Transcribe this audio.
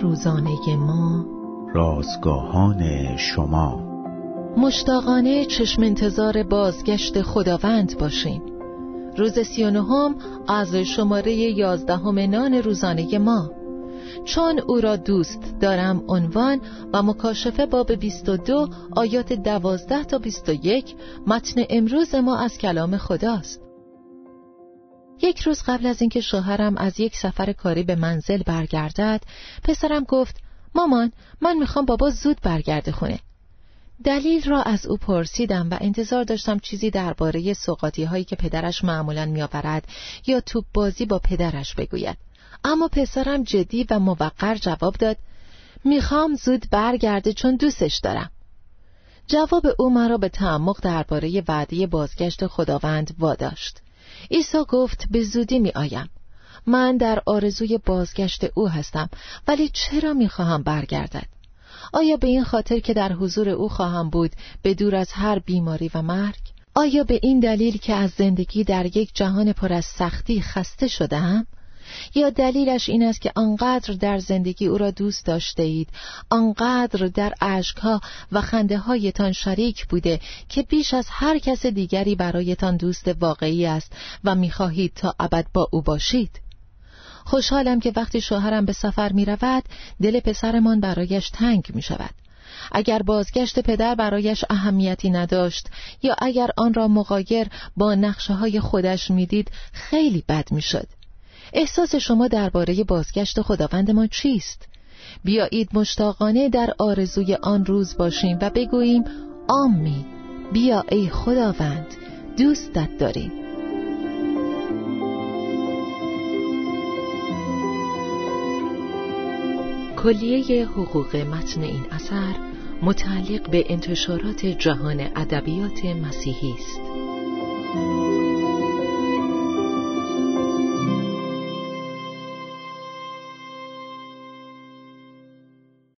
روزانه ما. رازگاهان شما. مشتاقانه چشم انتظار بازگشت خداوند باشیم روز سی و نهم از شماره یازدهم نان روزانه ما. چون او را دوست دارم عنوان و مکاشفه باب 22 آیات 12 تا 21 متن امروز ما از کلام خداست. یک روز قبل از اینکه شوهرم از یک سفر کاری به منزل برگردد پسرم گفت مامان من می‌خوام بابا زود برگرده خونه. دلیل را از او پرسیدم و انتظار داشتم چیزی درباره سوقاتی هایی که پدرش معمولا میآورد یا توپ بازی با پدرش بگوید. اما پسرم جدی و موقر جواب داد می‌خوام زود برگرده چون دوستش دارم. جواب او مرا به تعمق درباره وعده بازگشت خداوند واداشت. عیسی گفت به زودی می آیم. من در آرزوی بازگشت او هستم ولی چرا می خواهم برگردد؟ آیا به این خاطر که در حضور او خواهم بود به دور از هر بیماری و مرگ؟ آیا به این دلیل که از زندگی در یک جهان پر از سختی خسته شدم یا دلیلش این است که آنقدر در زندگی او را دوست داشته اید. آنقدر در عشقها و خنده هایتان شریک بوده که بیش از هر کس دیگری برایتان دوست واقعی است و می‌خواهید تا ابد با او باشید. خوشحالم که وقتی شوهرم به سفر می رود دل پسرمان برایش تنگ می شود اگر بازگشت پدر برایش اهمیتی نداشت یا اگر آن را مقایر با نقشه های خودش می‌دید خیلی بد می‌شد. احساس شما درباره بازگشت خداوند ما چیست؟ بیایید مشتاقانه در آرزوی آن روز باشیم و بگوییم آمی بیا ای خداوند دوستت داریم کلیه حقوق متن این اثر متعلق به انتشارات جهان ادبیات مسیحی است.